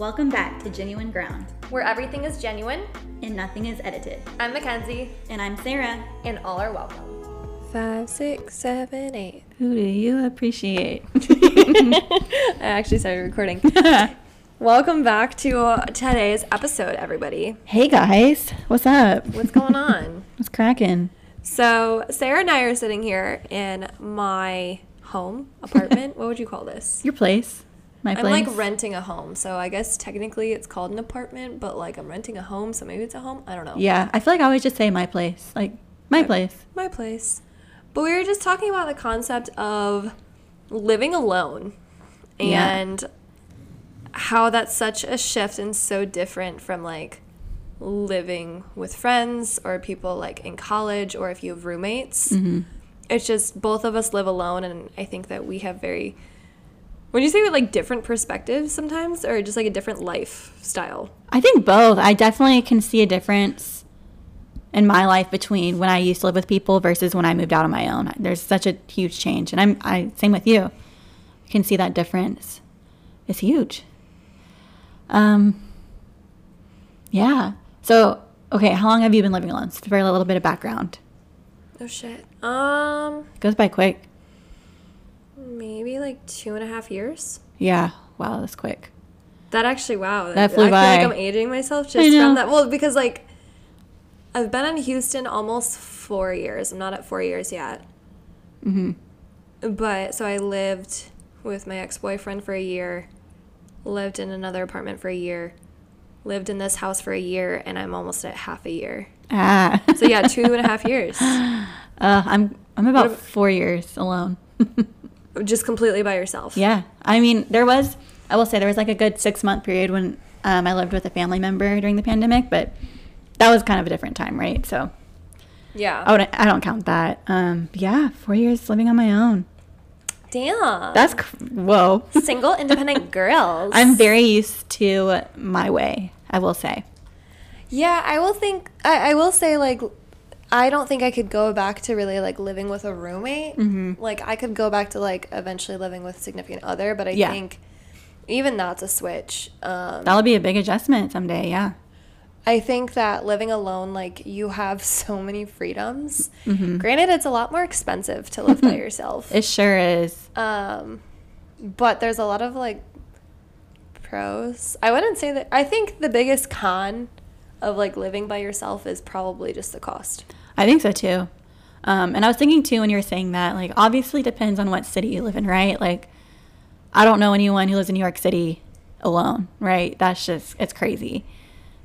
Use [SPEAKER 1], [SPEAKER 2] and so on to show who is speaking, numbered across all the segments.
[SPEAKER 1] Welcome back to Genuine Ground,
[SPEAKER 2] where everything is genuine.
[SPEAKER 1] and nothing is edited.
[SPEAKER 2] I'm Mackenzie,
[SPEAKER 1] And I'm Sara.
[SPEAKER 2] and all are welcome. Five, six, seven, eight.
[SPEAKER 1] Who do you appreciate?
[SPEAKER 2] I actually started recording. Welcome back to uh, today's episode, everybody.
[SPEAKER 1] hey guys, what's up?
[SPEAKER 2] What's going on?
[SPEAKER 1] What's cracking?
[SPEAKER 2] so, Sara and I are sitting here in my home apartment. what would you call this?
[SPEAKER 1] Your place, my
[SPEAKER 2] I'm
[SPEAKER 1] place.
[SPEAKER 2] like renting a home, so I guess technically it's called an apartment, but like I'm renting a home, so maybe it's a home. I don't know.
[SPEAKER 1] Yeah, I feel like I always just say my place, like my place.
[SPEAKER 2] my place. But we were just talking about the concept of living alone
[SPEAKER 1] Yeah.
[SPEAKER 2] and how that's such a shift and so different from like living with friends or people like in college or if you have roommates.
[SPEAKER 1] Mm-hmm.
[SPEAKER 2] It's just both of us live alone and I think that we have very would you say with like different perspectives sometimes or just like a different lifestyle?
[SPEAKER 1] I think both. I definitely can see a difference in my life between when I used to live with people versus when I moved out on my own. There's such a huge change, and I'm I same with you. You can see that difference. It's huge. Um. Yeah. So okay, how long have you been living alone? So For a little bit of background.
[SPEAKER 2] Oh shit. Um
[SPEAKER 1] It goes by quick.
[SPEAKER 2] Maybe like two and a half years.
[SPEAKER 1] Yeah. Wow, that's quick.
[SPEAKER 2] That actually, wow.
[SPEAKER 1] That flew
[SPEAKER 2] I feel like. I'm aging myself just from that. Well, because like I've been in Houston almost four years. I'm not at four years yet.
[SPEAKER 1] hmm
[SPEAKER 2] But so I lived with my ex boyfriend for a year, lived in another apartment for a year, lived in this house for a year, and I'm almost at half a year.
[SPEAKER 1] Ah.
[SPEAKER 2] So yeah, two and a half years.
[SPEAKER 1] Uh, I'm I'm about
[SPEAKER 2] What
[SPEAKER 1] four years alone.
[SPEAKER 2] Just completely by yourself.
[SPEAKER 1] Yeah, I mean, there was, I will say, there was like a good six month period when um, I lived with a family member during the pandemic, but that was kind of a different time, right? So
[SPEAKER 2] Yeah.
[SPEAKER 1] I would, I don't count that. Um, yeah, four years living on my own.
[SPEAKER 2] Damn.
[SPEAKER 1] That's whoa.
[SPEAKER 2] single independent girls.
[SPEAKER 1] I'm very used to my way. I will say.
[SPEAKER 2] Yeah, I will think I, I will say like I don't think I could go back to really like living with a roommate.
[SPEAKER 1] Mhm.
[SPEAKER 2] Like I could go back to like eventually living with significant other, but I
[SPEAKER 1] Yeah.
[SPEAKER 2] think even that's a switch. Um,
[SPEAKER 1] That'll be a big adjustment someday. Yeah.
[SPEAKER 2] I think that living alone, like you have so many freedoms.
[SPEAKER 1] Mhm.
[SPEAKER 2] Granted, it's a lot more expensive to live by yourself.
[SPEAKER 1] It sure is.
[SPEAKER 2] Um, but there's a lot of like pros. I wouldn't say that. I think the biggest con of like living by yourself is probably just the cost.
[SPEAKER 1] I think so too. Um, and I was thinking too when you were saying that, like, obviously depends on what city you live in, right? Like, I don't know anyone who lives in New York City alone, right? That's just, it's crazy.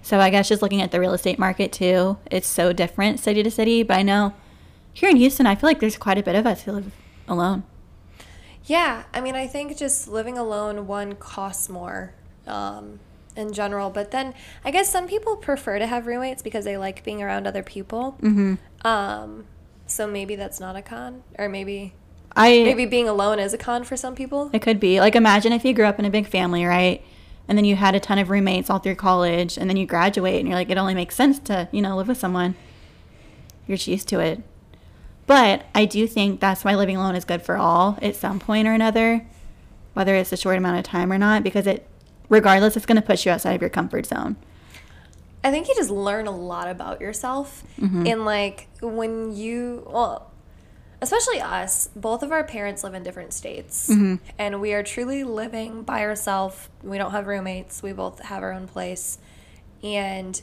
[SPEAKER 1] So I guess just looking at the real estate market too, it's so different city to city. But I know here in Houston, I feel like there's quite a bit of us who live alone.
[SPEAKER 2] Yeah, I mean, I think just living alone, one costs more um, in general. But then I guess some people prefer to have roommates because they like being around other people.
[SPEAKER 1] Mm-hmm.
[SPEAKER 2] Um, so maybe that's not a con, or maybe
[SPEAKER 1] I
[SPEAKER 2] maybe being alone is a con for some people.
[SPEAKER 1] It could be. Like imagine if you grew up in a big family, right? And then you had a ton of roommates all through college and then you graduate and you're like it only makes sense to, you know, live with someone. You're used to it. But I do think that's why living alone is good for all at some point or another, whether it's a short amount of time or not, because it regardless it's going to push you outside of your comfort zone.
[SPEAKER 2] I think you just learn a lot about yourself.
[SPEAKER 1] Mhm.
[SPEAKER 2] And like when you, well, especially us, both of our parents live in different states.
[SPEAKER 1] Mhm.
[SPEAKER 2] And we are truly living by ourselves. We don't have roommates. We both have our own place. And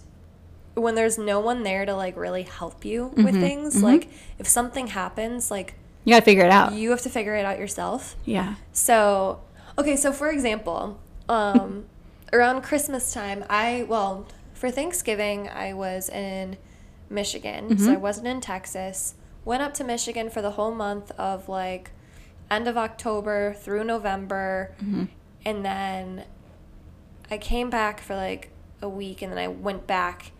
[SPEAKER 2] when there's no one there to like really help you with
[SPEAKER 1] Mhm.
[SPEAKER 2] things,
[SPEAKER 1] Mhm.
[SPEAKER 2] like if something happens, like
[SPEAKER 1] You got to figure it out.
[SPEAKER 2] you have to figure it out yourself.
[SPEAKER 1] yeah.
[SPEAKER 2] So, okay, so for example, um, around Christmas time, I, well, for Thanksgiving, I was in Michigan. So
[SPEAKER 1] Mhm.
[SPEAKER 2] I wasn't in Texas. Went up to Michigan for the whole month of like end of October through November.
[SPEAKER 1] Mhm.
[SPEAKER 2] And then I came back for like a week and then I went back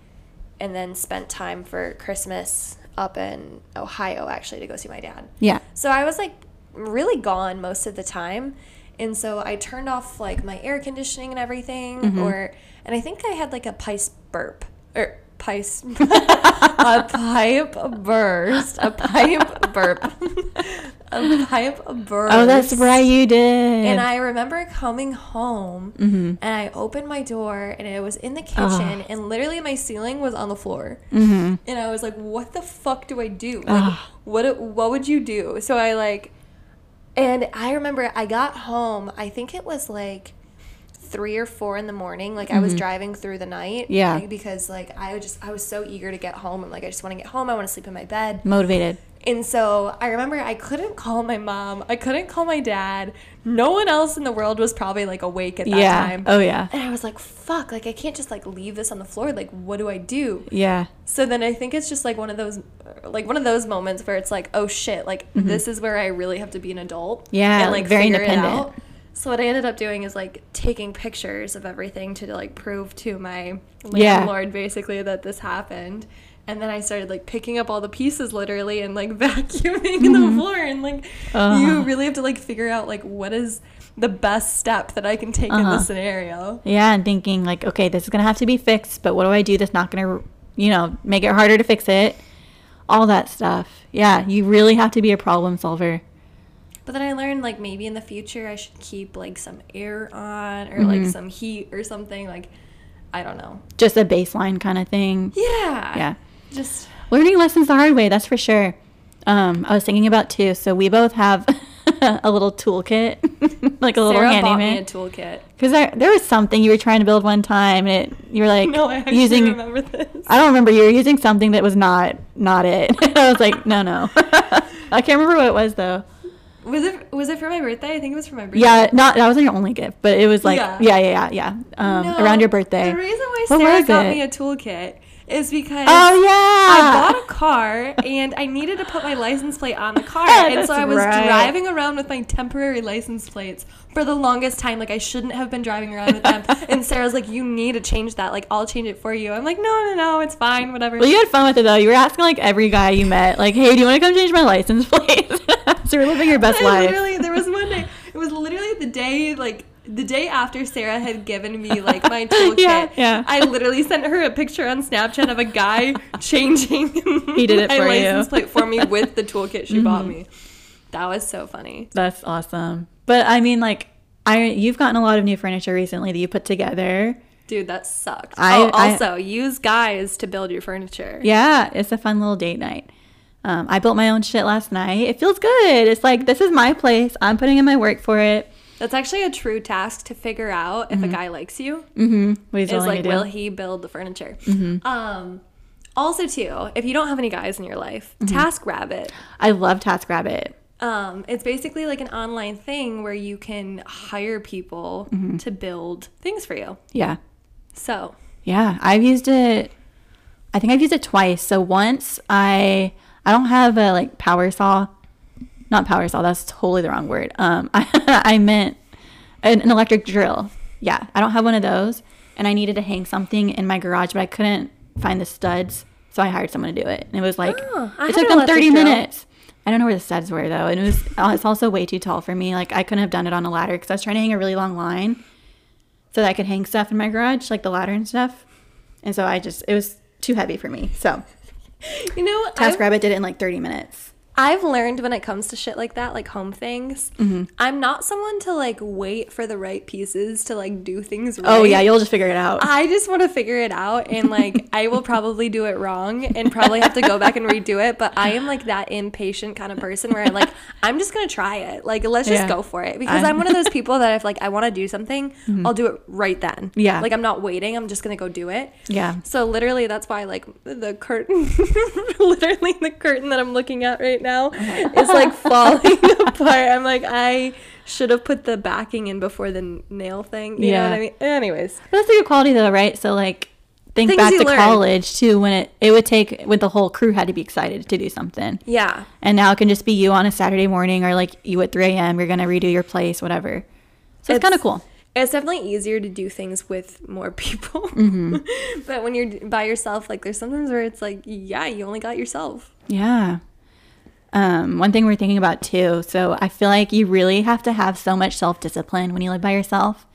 [SPEAKER 2] and then spent time for Christmas up in Ohio actually to go see my dad.
[SPEAKER 1] Yeah.
[SPEAKER 2] So I was like really gone most of the time. And so I turned off like my air conditioning and everything
[SPEAKER 1] Mhm.
[SPEAKER 2] or and I think I had like a pice burp or pipe, a pipe burst, a pipe burp, a pipe burst.
[SPEAKER 1] Oh, that's right, you did.
[SPEAKER 2] And I remember coming home
[SPEAKER 1] Mm-hmm.
[SPEAKER 2] and I opened my door and it was in the kitchen
[SPEAKER 1] Ah.
[SPEAKER 2] and literally my ceiling was on the floor.
[SPEAKER 1] Mm-hmm.
[SPEAKER 2] And I was like, what the fuck do I do? Like,
[SPEAKER 1] Ah.
[SPEAKER 2] what what would you do? So I like and I remember I got home, I think it was like three or four in the morning. Like I was driving through the night.
[SPEAKER 1] Mm-hmm. Yeah.
[SPEAKER 2] like, because like I just I was so eager to get home. I'm like, I just want to get home. I want to sleep in my bed.
[SPEAKER 1] Motivated.
[SPEAKER 2] And so I remember I couldn't call my mom. I couldn't call my dad. No one else in the world was probably like awake at that
[SPEAKER 1] yeah.
[SPEAKER 2] time.
[SPEAKER 1] Oh, yeah.
[SPEAKER 2] And I was like, fuck, like I can't just like leave this on the floor. Like, what do I do?
[SPEAKER 1] Yeah.
[SPEAKER 2] So then I think it's just like one of those like one of those moments where it's like, oh shit, like this is where I really have to be an adult.
[SPEAKER 1] Mm-hmm. Yeah,
[SPEAKER 2] And like
[SPEAKER 1] very independent.
[SPEAKER 2] So what I ended up doing is like taking pictures of everything to like prove to my
[SPEAKER 1] Yeah.
[SPEAKER 2] landlord basically that this happened. And then I started like picking up all the pieces literally and like vacuuming the floor and like you
[SPEAKER 1] Uh-huh.
[SPEAKER 2] really have to like figure out like what is the best step that I can take in
[SPEAKER 1] Uh-huh.
[SPEAKER 2] this scenario.
[SPEAKER 1] Yeah, and thinking like, okay, this is gonna have to be fixed, but what do I do that's not gonna, you know, make it harder to fix it? All that stuff. Yeah, you really have to be a problem solver.
[SPEAKER 2] But then I learned like maybe in the future I should keep like some air on or like
[SPEAKER 1] Mm-hmm.
[SPEAKER 2] some heat or something like I don't know.
[SPEAKER 1] Just a baseline kind of thing.
[SPEAKER 2] Yeah.
[SPEAKER 1] Yeah.
[SPEAKER 2] Just
[SPEAKER 1] Learning lessons the hard way, that's for sure. Um, I was thinking about too. So we both have a little toolkit, like a little
[SPEAKER 2] Sara
[SPEAKER 1] handy
[SPEAKER 2] bought me a toolkit.
[SPEAKER 1] Because there, there was something you were trying to build one time, and it, you were like
[SPEAKER 2] No, I actually
[SPEAKER 1] using.
[SPEAKER 2] remember this.
[SPEAKER 1] I don't remember. You were using something that was not not it. I was like, no, no. I can't remember what it was though.
[SPEAKER 2] Was it was it for my birthday? I think it was for my birthday.
[SPEAKER 1] Yeah, not that wasn't your only gift, but it was like
[SPEAKER 2] Yeah.
[SPEAKER 1] yeah, yeah, yeah, yeah. Um,
[SPEAKER 2] No,
[SPEAKER 1] around your birthday.
[SPEAKER 2] The reason why
[SPEAKER 1] Sara
[SPEAKER 2] got
[SPEAKER 1] it?
[SPEAKER 2] me a toolkit is because
[SPEAKER 1] oh yeah.
[SPEAKER 2] I bought a car and I needed to put my license plate on the car. and so I was
[SPEAKER 1] right.
[SPEAKER 2] driving around with my temporary license plates for the longest time. Like I shouldn't have been driving around with them. and Sara's like, You need to change that. Like I'll change it for you. I'm like, No, no, no, it's fine, whatever.
[SPEAKER 1] Well, you had fun with it though. You were asking like every guy you met, like, "Hey, do you want to come change my license plate?" so you're living your best
[SPEAKER 2] I
[SPEAKER 1] life.
[SPEAKER 2] literally there was one day it was literally the day like the day after Sara had given me like my toolkit,
[SPEAKER 1] Yeah, yeah.
[SPEAKER 2] I literally sent her a picture on Snapchat of a guy changing
[SPEAKER 1] He did it
[SPEAKER 2] my
[SPEAKER 1] for you.
[SPEAKER 2] license plate for me with the toolkit she bought
[SPEAKER 1] Mhm.
[SPEAKER 2] me. That was so funny.
[SPEAKER 1] That's awesome. But I mean, like, I you've gotten a lot of new furniture recently that you put together.
[SPEAKER 2] Dude, that sucked.
[SPEAKER 1] I-
[SPEAKER 2] oh,
[SPEAKER 1] I-
[SPEAKER 2] also, use guys to build your furniture.
[SPEAKER 1] Yeah, it's a fun little date night. Um, I built my own shit last night. It feels good. It's like this is my place. I'm putting in my work for it.
[SPEAKER 2] That's actually a true task to figure out if a guy likes you.
[SPEAKER 1] Mm-hmm. What he's
[SPEAKER 2] is like.
[SPEAKER 1] Mm-hmm.
[SPEAKER 2] will he build the furniture um also too if you don't have any guys in your life
[SPEAKER 1] Mm-hmm.
[SPEAKER 2] taskrabbit
[SPEAKER 1] I love TaskRabbit.
[SPEAKER 2] um it's basically like an online thing where you can hire people
[SPEAKER 1] Mm-hmm.
[SPEAKER 2] to build things for you
[SPEAKER 1] Yeah.
[SPEAKER 2] so
[SPEAKER 1] Yeah, I've used it. I think I've used it twice. So once I I don't have a like power saw, not power saw. That's totally the wrong word. Um, I, I meant an, an electric drill. Yeah, I don't have one of those, and I needed to hang something in my garage, but I couldn't find the studs, so I hired someone to do it. And it was like
[SPEAKER 2] Oh,
[SPEAKER 1] it took them thirty
[SPEAKER 2] drill.
[SPEAKER 1] minutes. I don't know where the studs were though, and it was uh, it's also way too tall for me. Like I couldn't have done it on a ladder because I was trying to hang a really long line so that I could hang stuff in my garage, like the ladder and stuff. And so I just, it was too heavy for me. So
[SPEAKER 2] you know I've,
[SPEAKER 1] TaskRabbit did it in like 30 minutes.
[SPEAKER 2] I've learned when it comes to shit like that like home things
[SPEAKER 1] Mm-hmm.
[SPEAKER 2] i'm not someone to like wait for the right pieces to like do things right
[SPEAKER 1] Oh, yeah, you'll just figure it out.
[SPEAKER 2] I just want to figure it out and like I will probably do it wrong and probably have to go back and redo it. But I am like that impatient kind of person where I'm like I'm just gonna try it. Like let's just
[SPEAKER 1] Yeah.
[SPEAKER 2] go for it because I'm one of those people that if like I want to do something, I'll do it right then.
[SPEAKER 1] Mm-hmm. Yeah.
[SPEAKER 2] Like I'm not waiting. I'm just gonna go do it.
[SPEAKER 1] yeah.
[SPEAKER 2] So literally that's why like the curtain, literally the curtain that I'm looking at right now is like falling apart. I'm like I should have put the backing in before the nail thing. You know
[SPEAKER 1] Yeah.
[SPEAKER 2] what I mean? Anyways.
[SPEAKER 1] But that's a good quality though, right? So like, think
[SPEAKER 2] Things
[SPEAKER 1] back to
[SPEAKER 2] learn.
[SPEAKER 1] college too when it, it would take, when the whole crew had to be excited to do something.
[SPEAKER 2] Yeah.
[SPEAKER 1] And now it can just be you on a Saturday morning or like you at 3 a.m. You're going to redo your place, whatever. So it's, kind of cool.
[SPEAKER 2] It's definitely easier to do things with more people.
[SPEAKER 1] Mm-hmm.
[SPEAKER 2] but when you're by yourself, like there's sometimes where it's like, yeah, you only got yourself.
[SPEAKER 1] Yeah. Um, one thing we're thinking about too. So I feel like you really have to have so much self discipline when you live by yourself.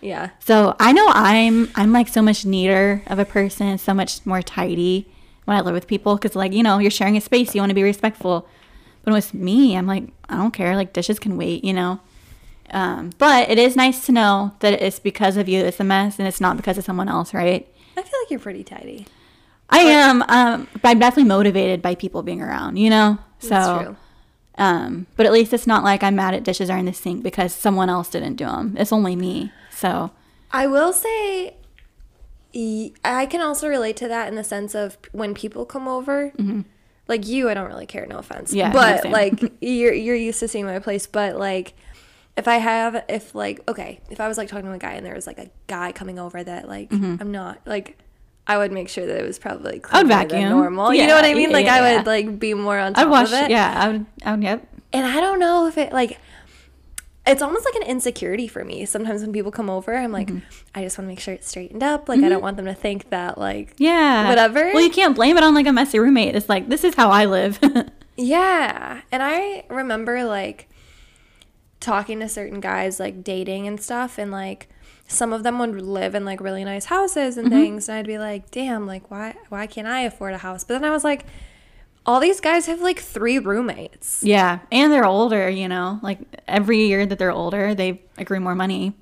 [SPEAKER 2] Yeah.
[SPEAKER 1] So I know I'm I'm like so much neater of a person, so much more tidy when I live with people because like you know you're sharing a space, you want to be respectful. But with me, I'm like I don't care, like dishes can wait, you know. Um, but it is nice to know that it's because of you it's a mess and it's not because of someone else, right?
[SPEAKER 2] I feel like you're pretty tidy.
[SPEAKER 1] I am, um, but I'm definitely motivated by people being around, you know. So, um, but at least it's not like I'm mad at dishes are in the sink because someone else didn't do them. It's only me. So,
[SPEAKER 2] I will say, I can also relate to that in the sense of when people come over. Like you, I don't really care. No offense.
[SPEAKER 1] Mm-hmm. Yeah,
[SPEAKER 2] but like you're you're used to seeing my place. But like, if I have, if like, okay, if I was like talking to a guy and there was like a guy coming over that like I'm not like. I would make sure that it was probably
[SPEAKER 1] Mm-hmm. I would vacuum.
[SPEAKER 2] normal. you know what I mean?
[SPEAKER 1] yeah,
[SPEAKER 2] Like I would
[SPEAKER 1] yeah.
[SPEAKER 2] like be more on top.
[SPEAKER 1] I'd wash.
[SPEAKER 2] of it.
[SPEAKER 1] Yeah, I would. I would. Yep.
[SPEAKER 2] And I don't know if it like it's almost like an insecurity for me. Sometimes when people come over, I'm like,
[SPEAKER 1] Mm-hmm.
[SPEAKER 2] I just want to make sure it's straightened up. Like I don't want them to think that like
[SPEAKER 1] Yeah.
[SPEAKER 2] Whatever.
[SPEAKER 1] Well, you can't blame it on like a messy roommate. It's like this is how I live.
[SPEAKER 2] Yeah. And I remember like talking to certain guys like dating and stuff and like some of them would live in like really nice houses and things and I'd be like, "Damn, like why why can't I afford a house?" But then I was like, all these guys have like three roommates.
[SPEAKER 1] yeah, and they're older. You know, like every year that they're older, they accrue more money.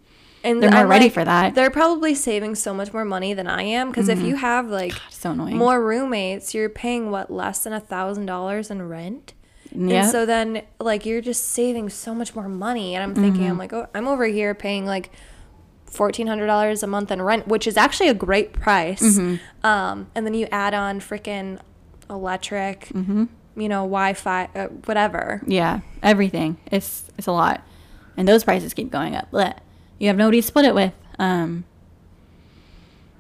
[SPEAKER 2] And
[SPEAKER 1] They're more
[SPEAKER 2] I'm
[SPEAKER 1] ready
[SPEAKER 2] like,
[SPEAKER 1] for that.
[SPEAKER 2] They're probably saving so much more money than I am because if you have like
[SPEAKER 1] So annoying.
[SPEAKER 2] more roommates, you're paying what less than a thousand dollars in rent.
[SPEAKER 1] Yep.
[SPEAKER 2] And so then like you're just saving so much more money. And I'm thinking,
[SPEAKER 1] Mm-hmm.
[SPEAKER 2] I'm like, oh, I'm over here paying like fourteen hundred dollars a month in rent, which is actually a great price.
[SPEAKER 1] Mm-hmm.
[SPEAKER 2] Um, and then you add on freaking electric,
[SPEAKER 1] Mm-hmm.
[SPEAKER 2] you know, Wi-Fi, uh, whatever.
[SPEAKER 1] Yeah, everything. It's it's a lot, and those prices keep going up. But you have nobody to split it with. Um,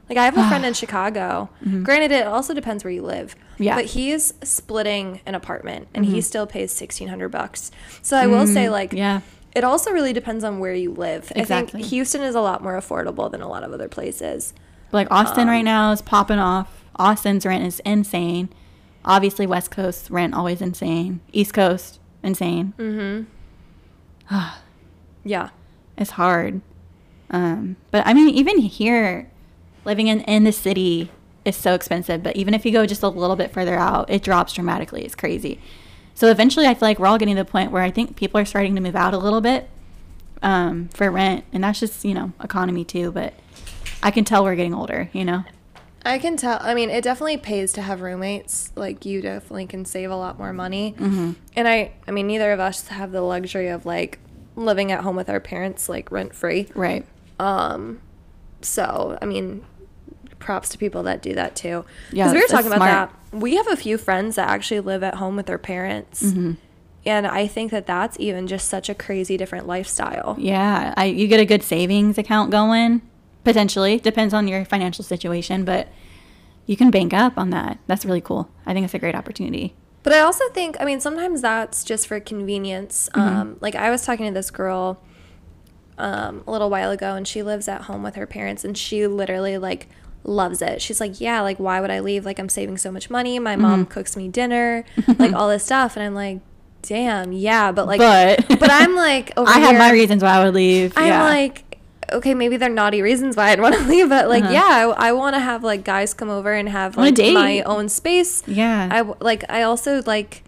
[SPEAKER 2] Like I have a friend in Chicago. Granted, it also depends where you live.
[SPEAKER 1] Mm-hmm. Yeah. Mm-hmm.
[SPEAKER 2] But he's splitting an apartment, and he still pays sixteen hundred bucks. So I will say, like,
[SPEAKER 1] yeah,
[SPEAKER 2] it also really depends on where you live. I think Houston is a lot more affordable than a lot of other places.
[SPEAKER 1] Like Austin
[SPEAKER 2] Um,
[SPEAKER 1] right now is popping off. Austin's rent is insane. Obviously, West Coast rent always insane. East Coast insane.
[SPEAKER 2] Yeah.
[SPEAKER 1] It's hard. Um, but I mean, even here, living in in the city is so expensive. But even if you go just a little bit further out, it drops dramatically. It's crazy. So eventually, I feel like we're all getting to the point where I think people are starting to move out a little bit um, for rent, and that's just you know economy too. But I can tell we're getting older. You know.
[SPEAKER 2] I can tell. I mean, it definitely pays to have roommates. Like, you definitely can save a lot more money. Mm-hmm. And I, I mean, neither of us have the luxury of like living at home with our parents, like rent free.
[SPEAKER 1] Right.
[SPEAKER 2] Um, so I mean, props to people that do that too.
[SPEAKER 1] Yeah,
[SPEAKER 2] because we were talking about
[SPEAKER 1] smart.
[SPEAKER 2] that. We have a few friends that actually live at home with their parents,
[SPEAKER 1] Mm-hmm.
[SPEAKER 2] and I think that that's even just such a crazy different lifestyle.
[SPEAKER 1] Yeah, I, you get a good savings account going. Potentially depends on your financial situation, but you can bank up on that. That's really cool. I think it's a great opportunity.
[SPEAKER 2] But I also think, I mean, sometimes that's just for convenience.
[SPEAKER 1] Mm-hmm.
[SPEAKER 2] Um, like I was talking to this girl um, a little while ago, and she lives at home with her parents, and she literally like loves it. She's like, yeah, like why would I leave? Like I'm saving so much money. My
[SPEAKER 1] Mm-hmm.
[SPEAKER 2] mom cooks me dinner, like all this stuff, and I'm like, damn, yeah, but like,
[SPEAKER 1] but
[SPEAKER 2] but I'm like, over
[SPEAKER 1] I have my reasons why I would leave.
[SPEAKER 2] I'm
[SPEAKER 1] yeah.
[SPEAKER 2] like, okay, maybe they're naughty reasons why I'd want to leave, but like,
[SPEAKER 1] Uh-huh.
[SPEAKER 2] yeah, I, I want to have like guys come over and have like my own space.
[SPEAKER 1] yeah,
[SPEAKER 2] I like. I also like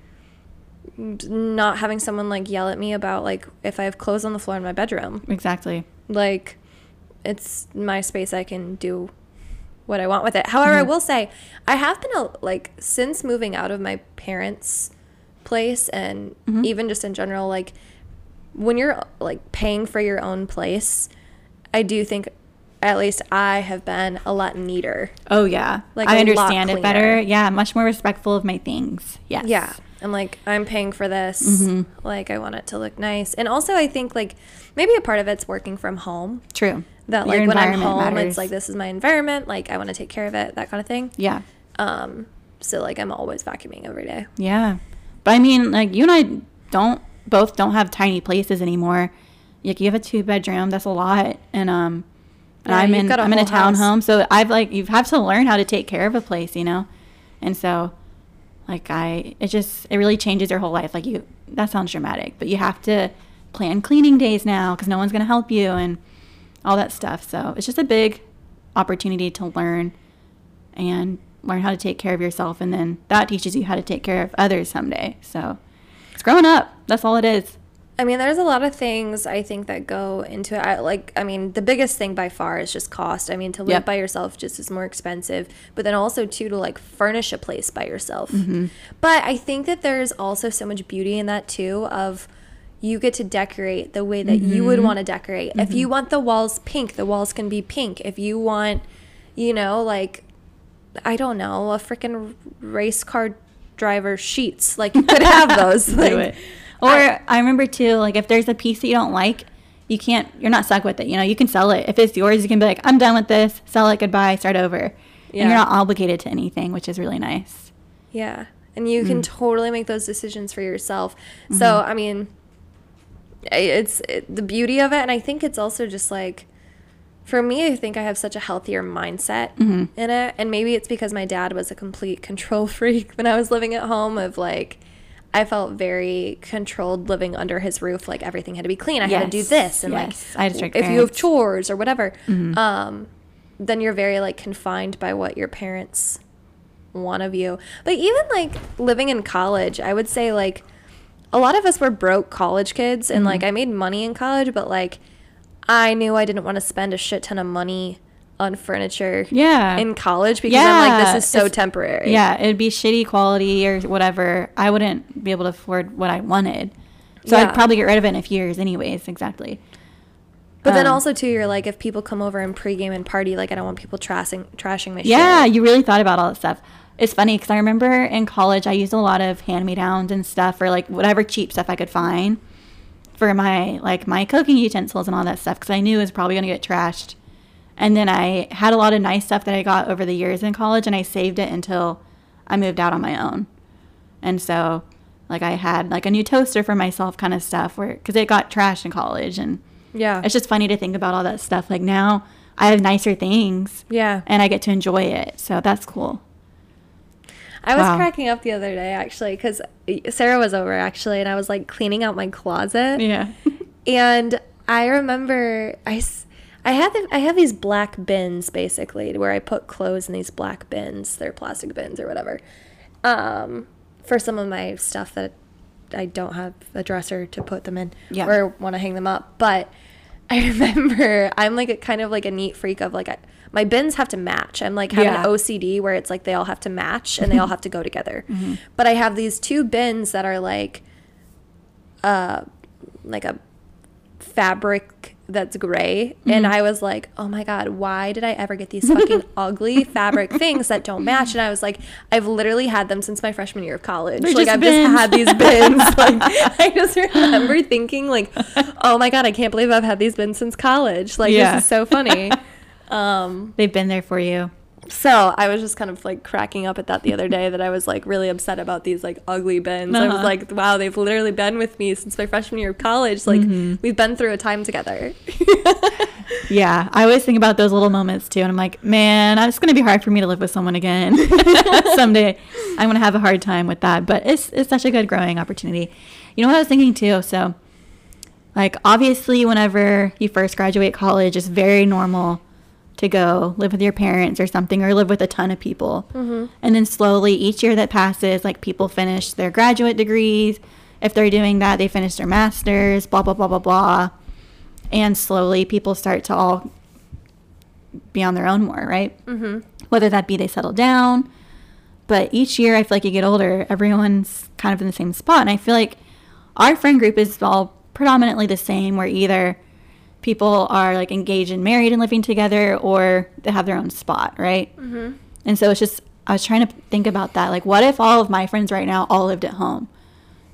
[SPEAKER 2] not having someone like yell at me about like if I have clothes on the floor in my bedroom.
[SPEAKER 1] exactly.
[SPEAKER 2] Like, it's my space. I can do what I want with it. However, I
[SPEAKER 1] Mm-hmm.
[SPEAKER 2] will say I have been a, like since moving out of my parents' place and
[SPEAKER 1] Mm-hmm.
[SPEAKER 2] even just in general, like when you're like paying for your own place, I do think at least I have been a lot neater.
[SPEAKER 1] Oh yeah,
[SPEAKER 2] Like,
[SPEAKER 1] I understand it better. Yeah, much more respectful of my things. Yes.
[SPEAKER 2] Yeah. I'm like, I'm paying for this.
[SPEAKER 1] Mm-hmm.
[SPEAKER 2] Like, I want it to look nice. And also, I think, like, maybe a part of it's working from home.
[SPEAKER 1] True.
[SPEAKER 2] That,
[SPEAKER 1] Your
[SPEAKER 2] like, when I'm home,
[SPEAKER 1] matters.
[SPEAKER 2] it's like, this is my environment. Like, I want to take care of it, that kind of thing.
[SPEAKER 1] Yeah.
[SPEAKER 2] Um, so, like, I'm always vacuuming every day.
[SPEAKER 1] Yeah. But I mean, like you and I don't both don't have tiny places anymore. Like you have a two bedroom, that's a lot. And um and
[SPEAKER 2] Yeah,
[SPEAKER 1] I'm in I'm in a townhome, so I've like you have to learn how to take care of a place, you know? And so like I it just it really changes your whole life. Like you that sounds dramatic, but you have to plan cleaning days now cuz no one's going to help you and all that stuff. So it's just a big opportunity to learn and learn how to take care of yourself. And then that teaches you how to take care of others someday. So it's growing up. That's all it is.
[SPEAKER 2] I mean, there's a lot of things I think that go into it. I, like, I mean, the biggest thing by far is just cost. I mean, to live
[SPEAKER 1] Yep.
[SPEAKER 2] by yourself just is more expensive, but then also too to like furnish a place by yourself.
[SPEAKER 1] Mm-hmm.
[SPEAKER 2] But I think that there's also so much beauty in that too. Of you get to decorate the way that you
[SPEAKER 1] Mm-hmm.
[SPEAKER 2] would want to decorate. If you want the walls pink, the walls can be pink. If you want, you know, like I don't know, a freaking race car driver sheets, like you could have those.
[SPEAKER 1] Do it. Or I, remember too, like if there's a piece that you don't like, you can't. You're not stuck with it. You know, you can sell it. If it's yours, you can be like, I'm done with this. Sell it. Goodbye. Start over. And you're not obligated to anything, which is really nice.
[SPEAKER 2] Yeah. And you
[SPEAKER 1] Mm.
[SPEAKER 2] can totally make those decisions for yourself.
[SPEAKER 1] Mm-hmm.
[SPEAKER 2] So, I mean, i- it's it, the beauty of it. And I think it's also just like, for me, I think I have such a healthier mindset
[SPEAKER 1] Mm-hmm.
[SPEAKER 2] in it. And maybe it's because my dad was a complete control freak when I was living at home, of like, I felt very controlled living under his roof. Like everything had to be clean. I had to do this. And
[SPEAKER 1] yes.
[SPEAKER 2] like,
[SPEAKER 1] I had
[SPEAKER 2] if you have.
[SPEAKER 1] Mm-hmm.
[SPEAKER 2] chores or whatever, um, then you're very like confined by what your parents want of you. But even like living in college, I would say like a lot of us were broke college kids and
[SPEAKER 1] Mm-hmm.
[SPEAKER 2] like I made money in college, but like I knew I didn't want to spend a shit ton of money on furniture
[SPEAKER 1] Yeah.
[SPEAKER 2] in college because I'm like this is so
[SPEAKER 1] it's-
[SPEAKER 2] temporary.
[SPEAKER 1] Yeah, it'd be shitty quality or whatever. I wouldn't be able to afford what I wanted. So
[SPEAKER 2] Yeah.
[SPEAKER 1] I'd probably get rid of it in a few years, anyways. Exactly.
[SPEAKER 2] But then
[SPEAKER 1] Um,
[SPEAKER 2] also too you're like if people come over and pregame and party like I don't want people trashing trashing my
[SPEAKER 1] Yeah,
[SPEAKER 2] shit.
[SPEAKER 1] you really thought about all that stuff. It's funny because I remember in college I used a lot of hand me downs and stuff or like whatever cheap stuff I could find for my like my cooking utensils and all that stuff because I knew it was probably gonna get trashed. And then I had a lot of nice stuff that I got over the years in college and I saved it until I moved out on my own. And so like I had like a new toaster for myself kind of stuff where because it got trashed in college and
[SPEAKER 2] Yeah.
[SPEAKER 1] it's just funny to think about all that stuff. Like now I have nicer things
[SPEAKER 2] yeah.
[SPEAKER 1] and I get to enjoy it. So that's cool.
[SPEAKER 2] I was
[SPEAKER 1] Wow.
[SPEAKER 2] cracking up the other day actually because Sarah was over actually, and I was like cleaning out my closet.
[SPEAKER 1] Yeah.
[SPEAKER 2] And I remember I, I had the, I have these black bins basically where I put clothes in these black bins. They're plastic bins or whatever. Um, for some of my stuff that I don't have a dresser to put them in
[SPEAKER 1] Yeah.
[SPEAKER 2] or want to hang them up. But I remember I'm like a kind of like a neat freak of like I, my bins have to match. I'm like have
[SPEAKER 1] Yeah.
[SPEAKER 2] an OCD where it's like they all have to match and they all have to go together.
[SPEAKER 1] Mm-hmm.
[SPEAKER 2] But I have these two bins that are like uh like a fabric that's gray and
[SPEAKER 1] Mm-hmm.
[SPEAKER 2] I was like, "Oh my god, why did I ever get these fucking ugly fabric things that don't match?" And I was like, "I've literally had them since my freshman year of college.
[SPEAKER 1] They're
[SPEAKER 2] like
[SPEAKER 1] just
[SPEAKER 2] I've
[SPEAKER 1] bins.
[SPEAKER 2] just had these bins. like I just remember thinking like, "Oh my god, I can't believe I've had these bins since college. Like
[SPEAKER 1] Yeah.
[SPEAKER 2] this is so funny." um
[SPEAKER 1] They've been there for you.
[SPEAKER 2] So I was just kind of like cracking up at that the other day that I was like really upset about these like ugly bins. I was
[SPEAKER 1] Uh-huh.
[SPEAKER 2] like, wow, they've literally been with me since my freshman year of college. Like
[SPEAKER 1] Mm-hmm.
[SPEAKER 2] we've been through a time together.
[SPEAKER 1] Yeah. I always think about those little moments too. And I'm like, man, it's going to be hard for me to live with someone again someday. I'm going to have a hard time with that. But it's, it's such a good growing opportunity. You know what I was thinking too? So, like, obviously, whenever you first graduate college, it's very normal to go live with your parents or something or live with a ton of people. And then slowly, each year that passes, like, people finish their graduate degrees. If they're doing that, they finish their master's, blah, blah, blah, blah, blah. And slowly, people start to all be on their own more, right?
[SPEAKER 2] mm-hmm.
[SPEAKER 1] Whether that be they settle down. But each year, I feel like you get older, everyone's kind of in the same spot. And I feel like our friend group is all predominantly the same, where either people are like engaged and married and living together or they have their own spot, right?
[SPEAKER 2] Mm-hmm.
[SPEAKER 1] And so it's just, I was trying to think about that. Like, what if all of my friends right now all lived at home?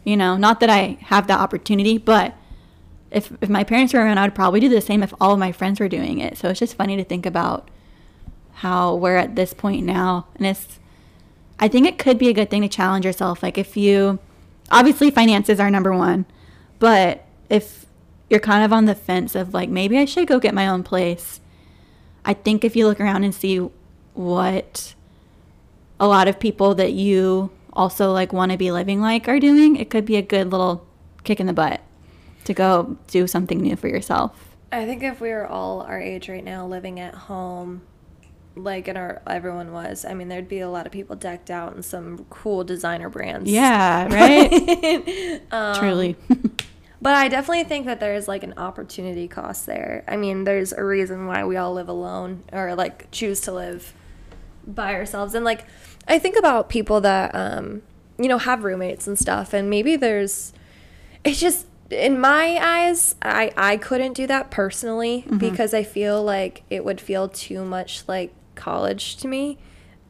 [SPEAKER 1] You know, not that I have that opportunity, but if, if my parents were around, I would probably do the same if all of my friends were doing it. So it's just funny to think about how we're at this point now. And it's, I think it could be a good thing to challenge yourself. Like, if you, obviously, finances are number one, but if you're kind of on the fence of like, maybe I should go get my own place, I think if you look around and see what a lot of people that you also like want to be living like are doing, it could be a good little kick in the butt to go do something new for yourself.
[SPEAKER 2] I think if we were all our age right now living at home, like in our everyone was, I mean, there'd be a lot of people decked out in some cool designer brands.
[SPEAKER 1] Yeah, right?
[SPEAKER 2] Um,
[SPEAKER 1] Truly.
[SPEAKER 2] But I definitely think that there's like an opportunity cost there. I mean, there's a reason why we all live alone or like choose to live by ourselves. And like, I think about people that, um, you know, have roommates and stuff, and maybe there's, it's just, in my eyes, I, I couldn't do that personally because I feel like it would feel too much like college to me.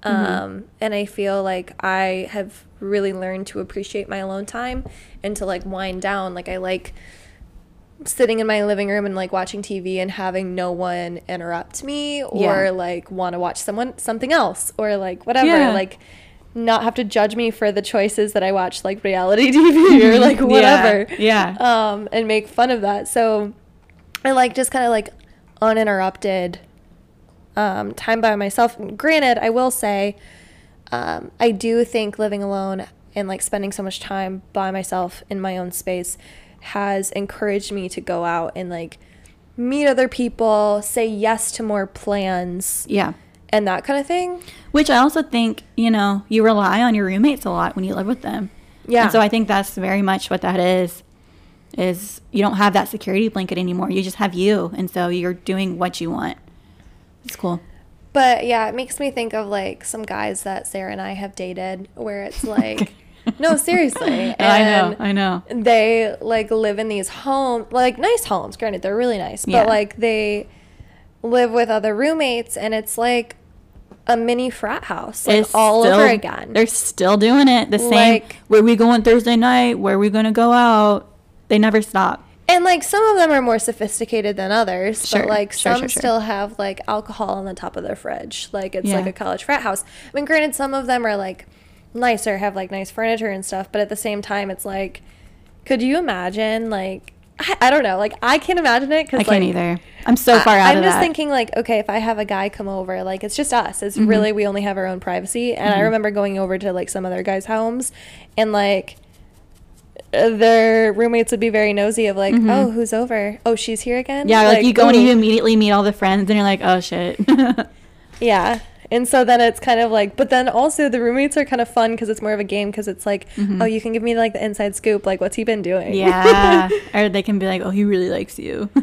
[SPEAKER 2] Um, and I feel like I have really learned to appreciate my alone time and to like wind down. Like I like sitting in my living room and like watching TV and having no one interrupt me or
[SPEAKER 1] Yeah.
[SPEAKER 2] like want to watch someone something else or like whatever.
[SPEAKER 1] Yeah.
[SPEAKER 2] Like not have to judge me for the choices that I watch like reality TV or like whatever.
[SPEAKER 1] Yeah. yeah.
[SPEAKER 2] Um, and make fun of that. So I like just kind of like uninterrupted um, time by myself. Granted, I will say, um, I do think living alone and like spending so much time by myself in my own space has encouraged me to go out and like meet other people, say yes to more plans,
[SPEAKER 1] yeah.
[SPEAKER 2] and that kind of thing.
[SPEAKER 1] Which I also think, you know, you rely on your roommates a lot when you live with them.
[SPEAKER 2] Yeah.
[SPEAKER 1] And so I think that's very much what that is. Is you don't have that security blanket anymore. You just have you, and so you're doing what you want. It's cool.
[SPEAKER 2] But yeah, it makes me think of like some guys that Sara and I have dated where it's like, no, seriously.
[SPEAKER 1] I know. I know.
[SPEAKER 2] they like live in these homes, like nice homes. Granted, they're really nice, but
[SPEAKER 1] Yeah.
[SPEAKER 2] like they live with other roommates, and it's like a mini frat house, like
[SPEAKER 1] It's
[SPEAKER 2] all
[SPEAKER 1] still-
[SPEAKER 2] over again.
[SPEAKER 1] They're still doing it. The same.
[SPEAKER 2] Like-
[SPEAKER 1] where we going Thursday night? Where we gonna go out? They never stop.
[SPEAKER 2] And like some of them are more sophisticated than others,
[SPEAKER 1] Sure,
[SPEAKER 2] but like
[SPEAKER 1] sure,
[SPEAKER 2] some
[SPEAKER 1] sure,
[SPEAKER 2] still have like alcohol on the top of their fridge. Like it's
[SPEAKER 1] Yeah.
[SPEAKER 2] like a college frat house. I mean, granted, some of them are like nicer, have like nice furniture and stuff, but at the same time, it's like, could you imagine like I, I don't know, like I can't imagine it because
[SPEAKER 1] I can't
[SPEAKER 2] like,
[SPEAKER 1] either. I'm so far out
[SPEAKER 2] I, am
[SPEAKER 1] of
[SPEAKER 2] just
[SPEAKER 1] that.
[SPEAKER 2] thinking like, okay, if I have a guy come over, like it's just us.
[SPEAKER 1] Mm-hmm.
[SPEAKER 2] It's really we only have our own privacy. And I remember going over to like some other guys' homes, and like their roommates would be very nosy of like, oh, who's over? Oh, she's here again.
[SPEAKER 1] Mm-hmm. yeah, like, you go and you immediately meet all the friends, and you're like, oh shit.
[SPEAKER 2] Yeah. And so then it's kind of like, but then also the roommates are kind of fun because it's more of a game because it's like, oh, you can give me like the inside scoop, like what's he been doing?
[SPEAKER 1] Mm-hmm. yeah, or they can be like, oh, he really likes you.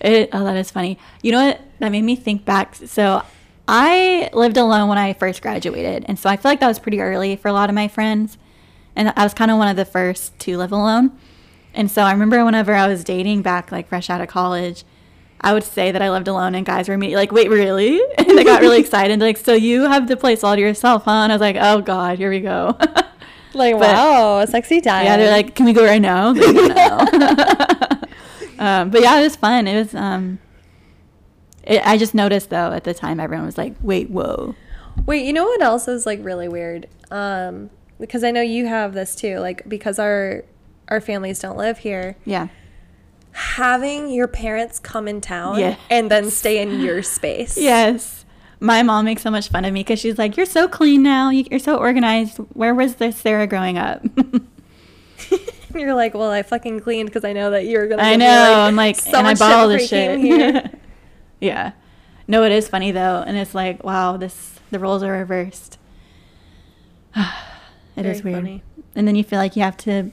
[SPEAKER 1] it, oh, that is funny. You know what? That made me think back. So I lived alone when I first graduated, and so I feel like that was pretty early for a lot of my friends, and I was kind of one of the first to live alone. And so I remember whenever I was dating back, like fresh out of college, I would say that I lived alone, and guys were immediately like, "Wait, really?" And they got really excited, like, "So you have the place all to yourself, huh?" And I was like, "Oh God, here we go."
[SPEAKER 2] Like,
[SPEAKER 1] But-
[SPEAKER 2] wow, sexy time.
[SPEAKER 1] Yeah, they're like, "Can we go right now?" Like, um, but yeah, it was fun. It was. Um, it, I just noticed though at the time everyone was like, "Wait, whoa."
[SPEAKER 2] Wait, you know what else is like really weird? Um, because I know you have this too. Like because our our families don't live here,
[SPEAKER 1] Yeah,
[SPEAKER 2] having your parents come in town
[SPEAKER 1] Yeah.
[SPEAKER 2] and then stay in your space.
[SPEAKER 1] yes. My mom makes so much fun of me because she's like, "You're so clean now. You- You're so organized. Where was this Sara growing up?"
[SPEAKER 2] You're like, well, I fucking cleaned because I know that you're gonna.
[SPEAKER 1] I know.
[SPEAKER 2] me, like,
[SPEAKER 1] I'm like,
[SPEAKER 2] so
[SPEAKER 1] and I bought all this shit. yeah. No, it is funny though, and it's like, wow, this the roles are reversed. It is
[SPEAKER 2] Very
[SPEAKER 1] weird.
[SPEAKER 2] funny.
[SPEAKER 1] And then you feel like you have to,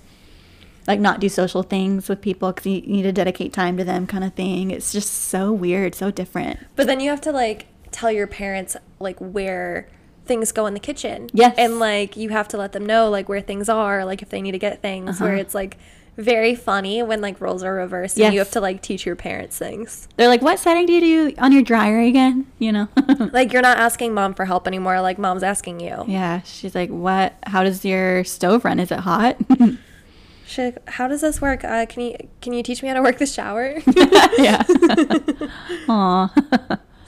[SPEAKER 1] like, not do social things with people because you need to dedicate time to them, kind of thing. It's just so weird, so different.
[SPEAKER 2] But then you have to like tell your parents like where things go in the kitchen.
[SPEAKER 1] Yes.
[SPEAKER 2] And like you have to let them know like where things are, like if they need to get things. Where
[SPEAKER 1] Uh-huh.
[SPEAKER 2] it's like very funny when like roles are reversed and you have to like teach your parents things.
[SPEAKER 1] They're like, "What setting do you do on your dryer again?" You know.
[SPEAKER 2] Like you're not asking mom for help anymore. Like mom's asking you.
[SPEAKER 1] yeah, she's like, "What? How does your stove run? Is it hot?"
[SPEAKER 2] She's like, how does this work? Uh, can you can you teach me how to work the shower?
[SPEAKER 1] yeah. Aw.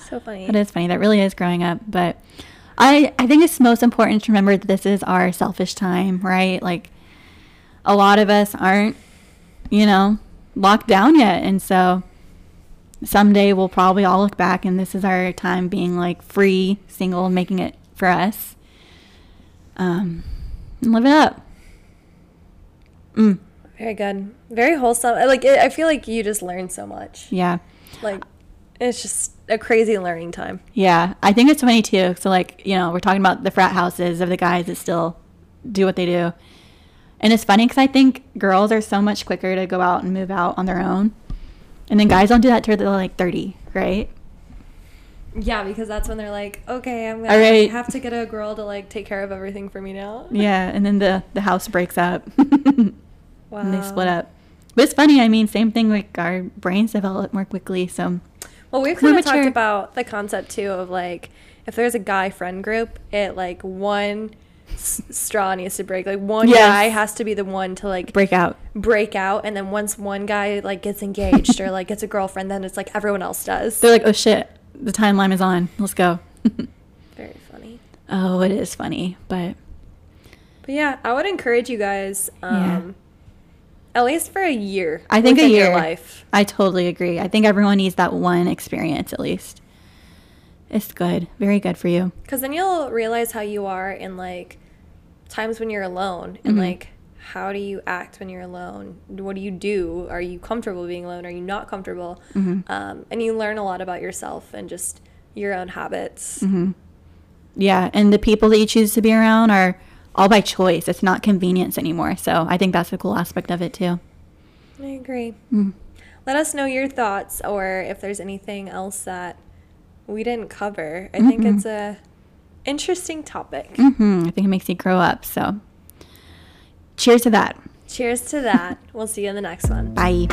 [SPEAKER 2] so funny.
[SPEAKER 1] That is funny. That really is growing up. But I I think it's most important to remember that this is our selfish time, right? Like a lot of us aren't, you know, locked down yet. And so someday we'll probably all look back and this is our time being like free, single, making it for us. Um and live it up. Mm.
[SPEAKER 2] Very good. Very wholesome. Like it, I feel like you just learned so much.
[SPEAKER 1] Yeah.
[SPEAKER 2] Like it's just a crazy learning time.
[SPEAKER 1] Yeah. I think it's funny too. So, like, you know, we're talking about the frat houses of the guys that still do what they do. And it's funny because I think girls are so much quicker to go out and move out on their own. And then guys don't do that till they're like 30, right?
[SPEAKER 2] Yeah, because that's when they're like, okay, I'm gonna
[SPEAKER 1] right.
[SPEAKER 2] have to get a girl to like take care of everything for me now.
[SPEAKER 1] Yeah. And then the, the house breaks up
[SPEAKER 2] Wow.
[SPEAKER 1] and they split up. But it's funny. I mean, same thing. Like our brains develop more quickly. So,
[SPEAKER 2] Well, we've kind of talked about the concept too of like if there's a guy friend group, it like one s- straw needs to break. Like one
[SPEAKER 1] Yes.
[SPEAKER 2] guy has to be the one to like
[SPEAKER 1] break out.
[SPEAKER 2] break out, and then once one guy like gets engaged or like gets a girlfriend, then it's like everyone else does.
[SPEAKER 1] They're like, oh shit, the timeline is on. Let's go.
[SPEAKER 2] Very funny.
[SPEAKER 1] oh, it is funny. But
[SPEAKER 2] But yeah, I would encourage you guys, um,
[SPEAKER 1] Yeah.
[SPEAKER 2] at least for a year.
[SPEAKER 1] I think a year.
[SPEAKER 2] life.
[SPEAKER 1] I totally agree. I think everyone needs that one experience at least. It's good. Very good for you.
[SPEAKER 2] Because then you'll realize how you are in like times when you're alone and
[SPEAKER 1] Mhm.
[SPEAKER 2] like how do you act when you're alone? What do you do? Are you comfortable being alone? Are you not comfortable?
[SPEAKER 1] Mhm.
[SPEAKER 2] Um, and you learn a lot about yourself and just your own habits.
[SPEAKER 1] hmm Yeah, and the people that you choose to be around are all by choice. It's not convenience anymore. So I think that's a cool aspect of it too.
[SPEAKER 2] I agree.
[SPEAKER 1] Mm.
[SPEAKER 2] Let us know your thoughts or if there's anything else that we didn't cover. I think it's a interesting topic.
[SPEAKER 1] hmm I think it makes you grow up. So cheers to that.
[SPEAKER 2] Cheers to that. we'll see you in the next one.
[SPEAKER 1] Bye.